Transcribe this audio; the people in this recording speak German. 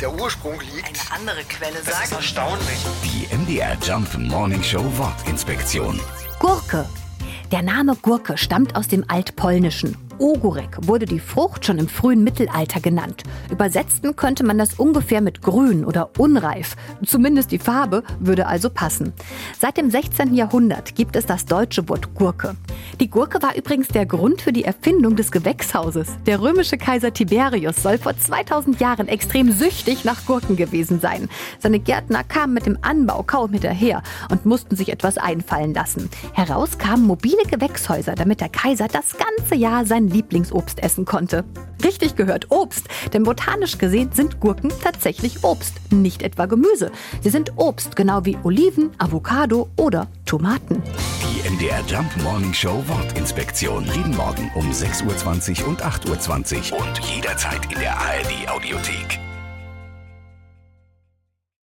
der Ursprung liegt. Eine andere Quelle Das ist sagt. erstaunlich. Die MDR Jump Morning Show Wortinspektion. Gurke. Der Name Gurke stammt aus dem Altpolnischen. Ogurek wurde die Frucht schon im frühen Mittelalter genannt. Übersetzen könnte man das ungefähr mit grün oder unreif. Zumindest die Farbe würde also passen. Seit dem 16. Jahrhundert gibt es das deutsche Wort Gurke. Die Gurke war übrigens der Grund für die Erfindung des Gewächshauses. Der römische Kaiser Tiberius soll vor 2000 Jahren extrem süchtig nach Gurken gewesen sein. Seine Gärtner kamen mit dem Anbau kaum hinterher und mussten sich etwas einfallen lassen. Heraus kamen mobile Gewächshäuser, damit der Kaiser das ganze Jahr sein Lieblingsobst essen konnte. Richtig gehört Obst, denn botanisch gesehen sind Gurken tatsächlich Obst, nicht etwa Gemüse. Sie sind Obst, genau wie Oliven, Avocado oder Tomaten. Die MDR Jump Morning Show Wortinspektion. Jeden Morgen um 6.20 Uhr und 8.20 Uhr und jederzeit in der ARD Audiothek.